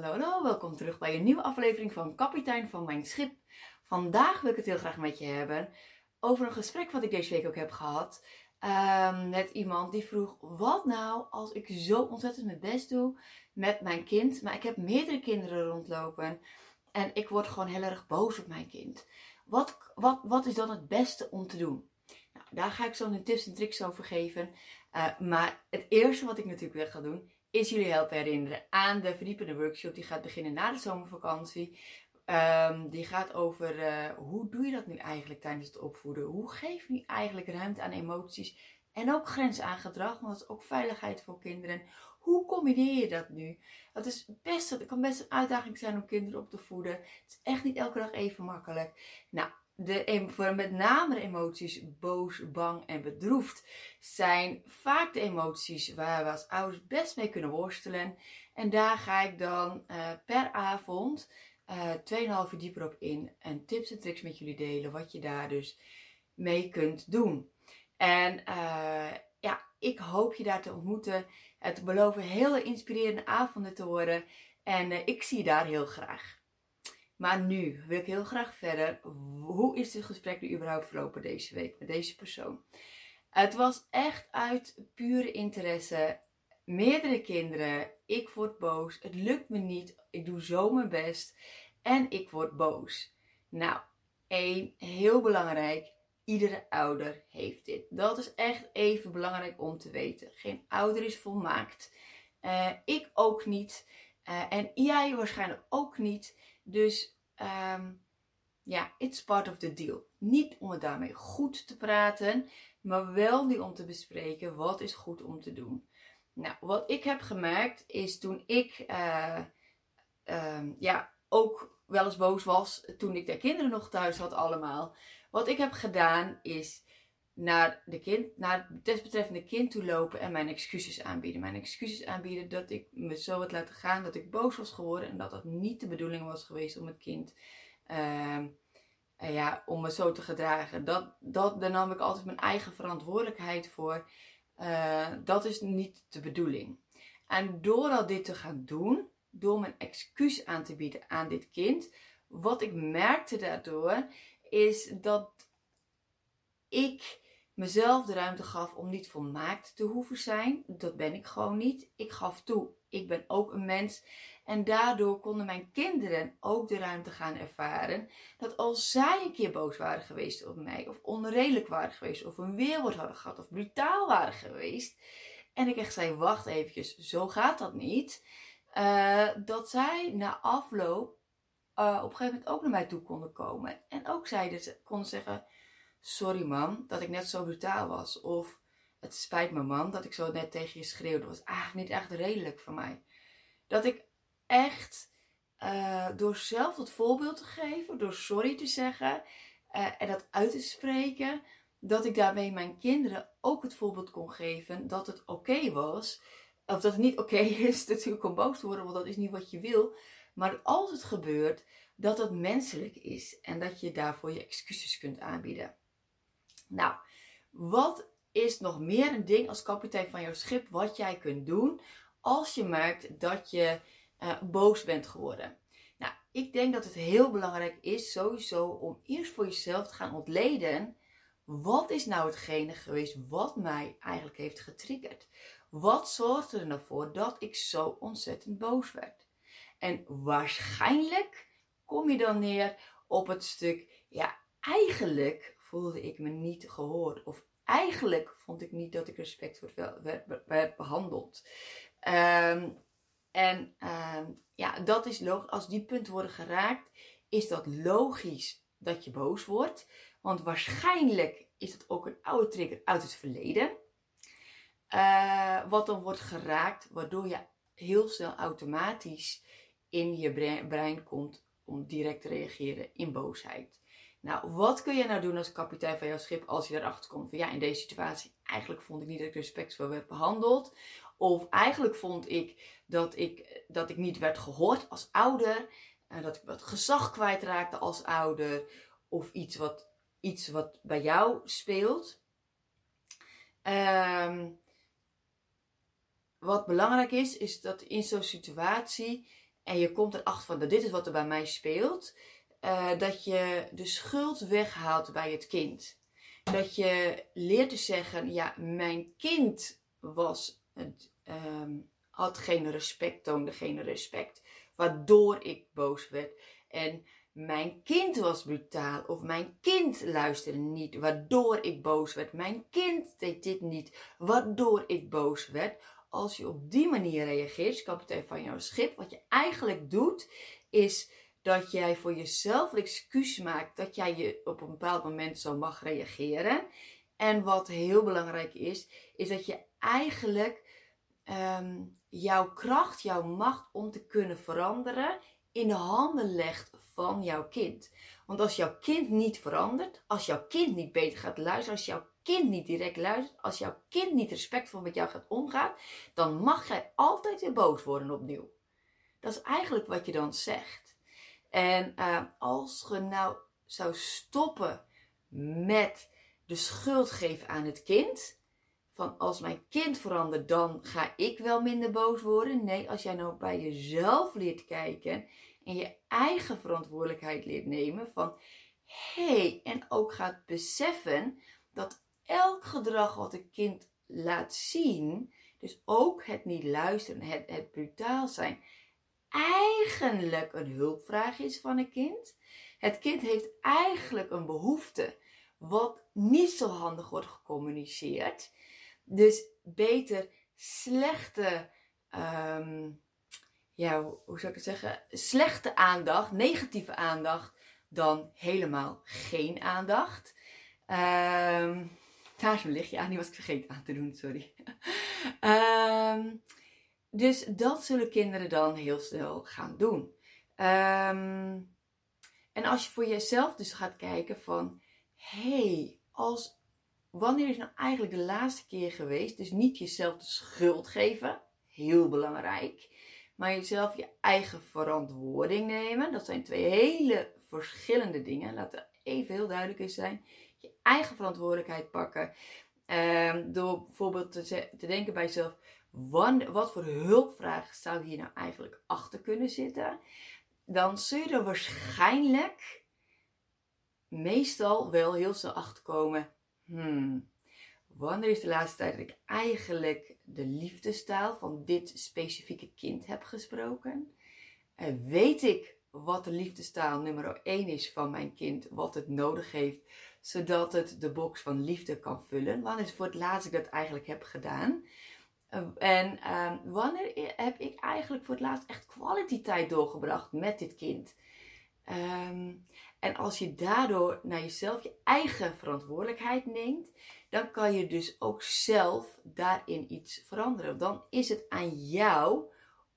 Hallo, welkom terug bij een nieuwe aflevering van Kapitein van Mijn Schip. Vandaag wil ik het heel graag met je hebben over een gesprek wat ik deze week ook heb gehad. Um, met iemand die vroeg: Wat nou als ik zo ontzettend mijn best doe met mijn kind, maar ik heb meerdere kinderen rondlopen en ik word gewoon heel erg boos op mijn kind? Wat, wat, wat is dan het beste om te doen? Nou, daar ga ik zo een tips en tricks over geven. Uh, maar het eerste wat ik natuurlijk wil gaan doen, is jullie helpen herinneren aan de verdiepende workshop. Die gaat beginnen na de zomervakantie. Um, die gaat over uh, hoe doe je dat nu eigenlijk tijdens het opvoeden? Hoe geef je nu eigenlijk ruimte aan emoties en ook grenzen aan gedrag? Want dat is ook veiligheid voor kinderen. Hoe combineer je dat nu? Dat is best, het kan best een uitdaging zijn om kinderen op te voeden. Het is echt niet elke dag even makkelijk. Nou, de, met name de emoties boos, bang en bedroefd zijn vaak de emoties waar we als ouders best mee kunnen worstelen. En daar ga ik dan uh, per avond uh, 2,5 uur dieper op in en tips en tricks met jullie delen wat je daar dus mee kunt doen. En uh, ja, ik hoop je daar te ontmoeten. Het beloven hele inspirerende avonden te worden. En ik zie je daar heel graag. Maar nu wil ik heel graag verder. Hoe is dit gesprek nu überhaupt verlopen deze week met deze persoon? Het was echt uit pure interesse. Meerdere kinderen. Ik word boos. Het lukt me niet. Ik doe zo mijn best. En ik word boos. Nou, één, heel belangrijk. Iedere ouder heeft dit. Dat is echt even belangrijk om te weten. Geen ouder is volmaakt. Uh, ik ook niet. Uh, en jij waarschijnlijk ook niet. Dus um, ja, it's part of the deal. Niet om het daarmee goed te praten, maar wel niet om te bespreken wat is goed om te doen. Nou, wat ik heb gemerkt is toen ik uh, um, ja, ook wel eens boos was toen ik de kinderen nog thuis had allemaal. Wat ik heb gedaan is naar, de kind, naar het desbetreffende kind toe lopen en mijn excuses aanbieden. Mijn excuses aanbieden dat ik me zo had laten gaan, dat ik boos was geworden en dat dat niet de bedoeling was geweest om het kind, uh, ja, om me zo te gedragen. Dat, dat, daar nam ik altijd mijn eigen verantwoordelijkheid voor. Uh, dat is niet de bedoeling. En door al dit te gaan doen, door mijn excuus aan te bieden aan dit kind, wat ik merkte daardoor, is dat ik mezelf de ruimte gaf om niet volmaakt te hoeven zijn. Dat ben ik gewoon niet. Ik gaf toe, ik ben ook een mens. En daardoor konden mijn kinderen ook de ruimte gaan ervaren dat als zij een keer boos waren geweest op mij, of onredelijk waren geweest, of een weerwoord hadden gehad, of brutaal waren geweest, en ik echt zei: Wacht eventjes, zo gaat dat niet. Uh, dat zij na afloop uh, op een gegeven moment ook naar mij toe konden komen. En ook zeiden, konden zeggen: Sorry man, dat ik net zo brutaal was. Of het spijt me man, dat ik zo net tegen je schreeuwde. Dat was eigenlijk niet echt redelijk voor mij. Dat ik echt uh, door zelf het voorbeeld te geven, door sorry te zeggen uh, en dat uit te spreken, dat ik daarmee mijn kinderen ook het voorbeeld kon geven dat het oké was. Of dat het niet oké okay is natuurlijk om boos te worden, want dat is niet wat je wil. Maar als het gebeurt, dat het menselijk is en dat je daarvoor je excuses kunt aanbieden. Nou, wat is nog meer een ding als kapitein van jouw schip wat jij kunt doen als je merkt dat je uh, boos bent geworden? Nou, ik denk dat het heel belangrijk is sowieso om eerst voor jezelf te gaan ontleden. Wat is nou hetgene geweest wat mij eigenlijk heeft getriggerd? Wat zorgde er nou voor dat ik zo ontzettend boos werd? En waarschijnlijk kom je dan neer op het stuk, ja, eigenlijk voelde ik me niet gehoord. Of eigenlijk vond ik niet dat ik respectvol werd, werd, behandeld. Um, en um, ja, dat is logisch. Als die punten worden geraakt, is dat logisch dat je boos wordt. Want waarschijnlijk is dat ook een oude trigger uit het verleden. Uh, wat dan wordt geraakt, waardoor je heel snel automatisch in je brein komt om direct te reageren in boosheid. Nou, wat kun je nou doen als kapitein van jouw schip als je erachter komt van ja, in deze situatie eigenlijk vond ik niet dat ik respectvol werd behandeld. Of eigenlijk vond ik dat ik, dat ik niet werd gehoord als ouder. Uh, dat ik wat gezag kwijtraakte als ouder. Of iets wat, iets wat bij jou speelt. Um, wat belangrijk is, is dat in zo'n situatie en je komt erachter van dat dit is wat er bij mij speelt, uh, dat je de schuld weghaalt bij het kind. Dat je leert te zeggen, ja, mijn kind was, um, had geen respect, toonde geen respect, waardoor ik boos werd. En mijn kind was brutaal of mijn kind luisterde niet, waardoor ik boos werd. Mijn kind deed dit niet, waardoor ik boos werd. Als je op die manier reageert, kapitein van jouw schip, wat je eigenlijk doet, is dat jij voor jezelf een excuus maakt dat jij je op een bepaald moment zo mag reageren. En wat heel belangrijk is, is dat je eigenlijk um, jouw kracht, jouw macht om te kunnen veranderen in de handen legt van jouw kind. Want als jouw kind niet verandert, als jouw kind niet beter gaat luisteren, als jouw kind niet direct luistert, als jouw kind niet respectvol met jou gaat omgaan, dan mag jij altijd weer boos worden opnieuw. Dat is eigenlijk wat je dan zegt. En uh, als je nou zou stoppen met de schuld geven aan het kind, van als mijn kind verandert, dan ga ik wel minder boos worden. Nee, als jij nou bij jezelf leert kijken en je eigen verantwoordelijkheid leert nemen van hé, hey, en ook gaat beseffen dat elk gedrag wat een kind laat zien, dus ook het niet luisteren, het, het brutaal zijn, eigenlijk een hulpvraag is van een kind. Het kind heeft eigenlijk een behoefte wat niet zo handig wordt gecommuniceerd. Dus beter slechte um, ja, hoe zou ik het zeggen, slechte aandacht, negatieve aandacht, dan helemaal geen aandacht. Um, daar is mijn lichtje aan, die was ik vergeten aan te doen, sorry. um, dus dat zullen kinderen dan heel snel gaan doen. Um, en als je voor jezelf dus gaat kijken van, hey, als, wanneer is nou eigenlijk de laatste keer geweest? Dus niet jezelf de schuld geven, heel belangrijk maar jezelf je eigen verantwoording nemen. Dat zijn twee hele verschillende dingen. Laat er even heel duidelijk zijn. Je eigen verantwoordelijkheid pakken. Um, door bijvoorbeeld te, denken bij jezelf: wat voor hulpvraag zou hier nou eigenlijk achter kunnen zitten? Dan zul je er waarschijnlijk meestal wel heel snel achter komen. Hmm, Wanneer is de laatste tijd dat ik eigenlijk de liefdestaal van dit specifieke kind heb gesproken? Weet ik wat de liefdestaal nummer 1 is van mijn kind, wat het nodig heeft, zodat het de box van liefde kan vullen? Wanneer is voor het laatst ik dat eigenlijk heb gedaan? Uh, en uh, wanneer heb ik eigenlijk voor het laatst echt kwaliteit doorgebracht met dit kind? Um, en als je daardoor naar jezelf je eigen verantwoordelijkheid neemt, dan kan je dus ook zelf daarin iets veranderen. Dan is het aan jou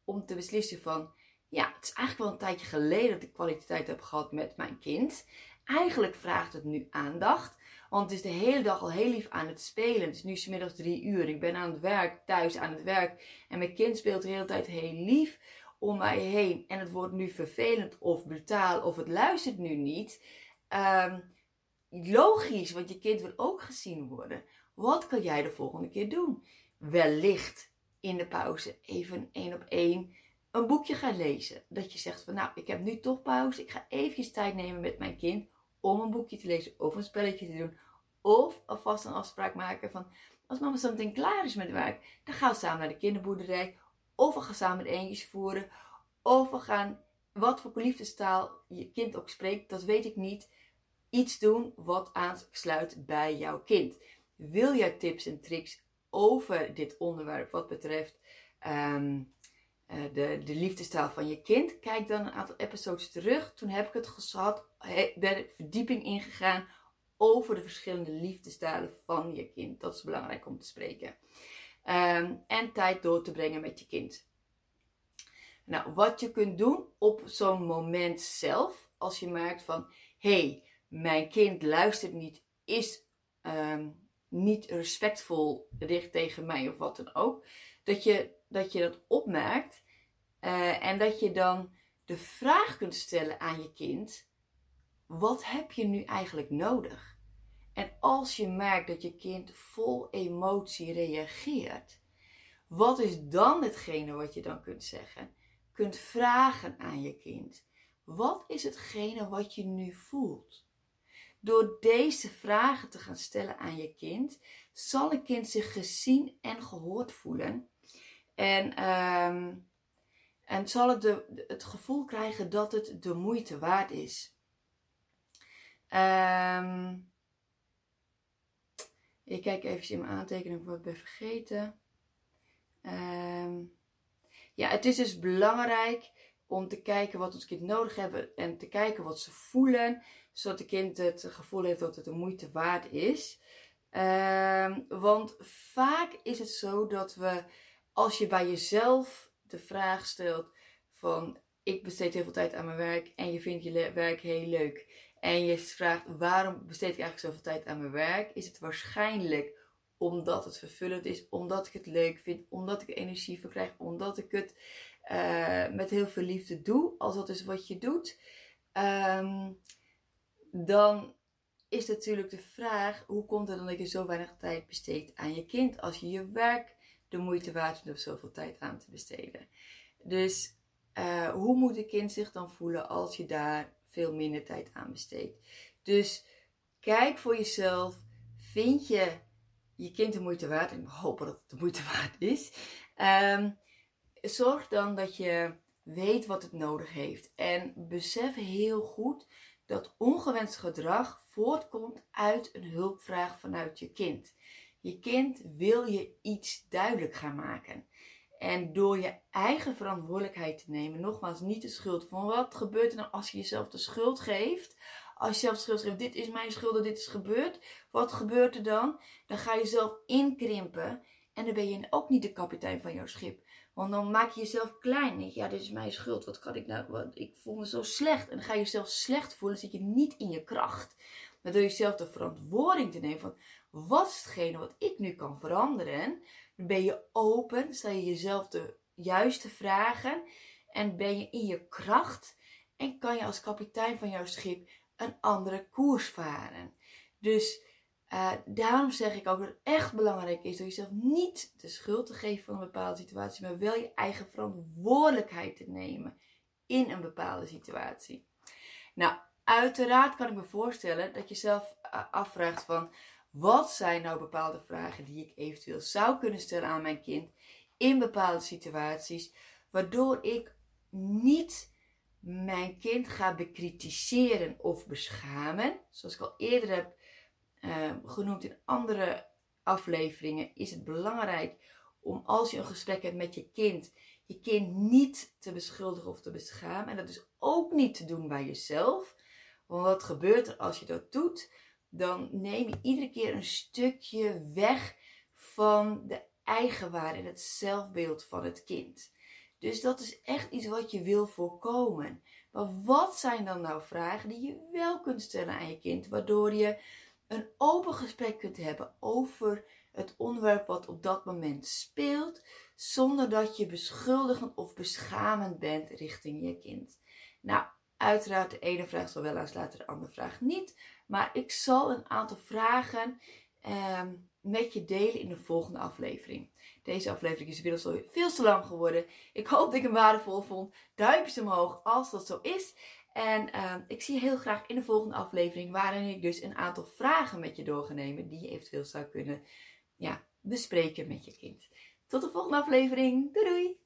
om te beslissen van, ja, het is eigenlijk wel een tijdje geleden dat ik kwaliteit heb gehad met mijn kind. Eigenlijk vraagt het nu aandacht. Want het is de hele dag al heel lief aan het spelen. Het is nu smiddags drie uur. Ik ben aan het werk, thuis aan het werk. En mijn kind speelt de hele tijd heel lief om mij heen. En het wordt nu vervelend of brutaal of het luistert nu niet. Um, logisch, want je kind wil ook gezien worden. Wat kan jij de volgende keer doen? Wellicht in de pauze even één op één een boekje gaan lezen. Dat je zegt van nou, ik heb nu toch pauze. Ik ga even tijd nemen met mijn kind om een boekje te lezen of een spelletje te doen. Of alvast een afspraak maken van als mama zo meteen klaar is met werk, dan gaan we samen naar de kinderboerderij. Of we gaan samen eentjes voeren. Of we gaan, wat voor liefdestaal je kind ook spreekt, dat weet ik niet iets doen wat aansluit bij jouw kind. Wil jij tips en tricks over dit onderwerp wat betreft um, de, de liefdestaal van je kind? Kijk dan een aantal episodes terug. Toen heb ik het gehad, ben verdieping ingegaan over de verschillende liefdestalen van je kind. Dat is belangrijk om te spreken. Um, en tijd door te brengen met je kind. Nou, wat je kunt doen op zo'n moment zelf, als je merkt van, hey, mijn kind luistert niet, is um, niet respectvol richt tegen mij of wat dan ook. Dat je dat, je dat opmerkt uh, en dat je dan de vraag kunt stellen aan je kind: wat heb je nu eigenlijk nodig? En als je merkt dat je kind vol emotie reageert, wat is dan hetgene wat je dan kunt zeggen? kunt vragen aan je kind. Wat is hetgene wat je nu voelt? Door deze vragen te gaan stellen aan je kind, zal een kind zich gezien en gehoord voelen. En, ehm, en zal het de, het gevoel krijgen dat het de moeite waard is. Um, ik kijk even in mijn aantekeningen of ik wat ben vergeten. Um, ja, het is dus belangrijk om te kijken wat het kind nodig heeft en te kijken wat ze voelen, zodat het kind het gevoel heeft dat het de moeite waard is. Um, want vaak is het zo dat we, als je bij jezelf de vraag stelt van ik besteed heel veel tijd aan mijn werk en je vindt je werk heel leuk en je vraagt waarom besteed ik eigenlijk zoveel tijd aan mijn werk, is het waarschijnlijk omdat het vervullend is, omdat ik het leuk vind, omdat ik energie van krijg, omdat ik het uh, met heel veel liefde doe, als dat is wat je doet. Um, dan is natuurlijk de vraag: hoe komt het dan dat je zo weinig tijd besteedt aan je kind als je je werk de moeite waard om zoveel tijd aan te besteden? Dus uh, hoe moet een kind zich dan voelen als je daar veel minder tijd aan besteedt? Dus kijk voor jezelf: vind je je kind de moeite waard. En ik hoop dat het de moeite waard is. Um, zorg dan dat je weet wat het nodig heeft. En besef heel goed dat ongewenst gedrag voortkomt uit een hulpvraag vanuit je kind. Je kind wil je iets duidelijk gaan maken. En door je eigen verantwoordelijkheid te nemen, nogmaals niet de schuld van wat gebeurt er nou als je jezelf de schuld geeft als je zelf schuld schrijft, dit is mijn schuld, dit is gebeurd. Wat gebeurt er dan? Dan ga je zelf inkrimpen. En dan ben je ook niet de kapitein van jouw schip. Want dan maak je jezelf klein. Ja, dit is mijn schuld. Wat kan ik nou? Wat, ik voel me zo slecht. En dan ga je jezelf slecht voelen. zit je niet in je kracht. Maar door jezelf de verantwoording te nemen van wat is hetgene wat ik nu kan veranderen. Ben je open. Stel je jezelf de juiste vragen. En ben je in je kracht. En kan je als kapitein van jouw schip een andere koers varen. Dus uh, daarom zeg ik ook dat het echt belangrijk is door jezelf niet de schuld te geven van een bepaalde situatie, maar wel je eigen verantwoordelijkheid te nemen in een bepaalde situatie. Nou, uiteraard kan ik me voorstellen dat je zelf uh, afvraagt van wat zijn nou bepaalde vragen die ik eventueel zou kunnen stellen aan mijn kind in bepaalde situaties, waardoor ik niet mijn kind ga bekritiseren of beschamen. Zoals ik al eerder heb uh, genoemd in andere afleveringen, is het belangrijk om als je een gesprek hebt met je kind, je kind niet te beschuldigen of te beschamen. En dat is ook niet te doen bij jezelf. Want wat gebeurt er als je dat doet? Dan neem je iedere keer een stukje weg van de eigenwaarde en het zelfbeeld van het kind. Dus dat is echt iets wat je wil voorkomen. Maar wat zijn dan nou vragen die je wel kunt stellen aan je kind, waardoor je een open gesprek kunt hebben over het onderwerp wat op dat moment speelt, zonder dat je beschuldigend of beschamend bent richting je kind. Nou, uiteraard de ene vraag zal wel aansluiten, de andere vraag niet. Maar ik zal een aantal vragen eh, met je delen in de volgende aflevering. Deze aflevering is inmiddels veel te lang geworden. Ik hoop dat ik hem waardevol vond. Duimpjes omhoog als dat zo is. En uh, ik zie je heel graag in de volgende aflevering, waarin ik dus een aantal vragen met je door nemen, die je eventueel zou kunnen ja, bespreken met je kind. Tot de volgende aflevering. Doei doei!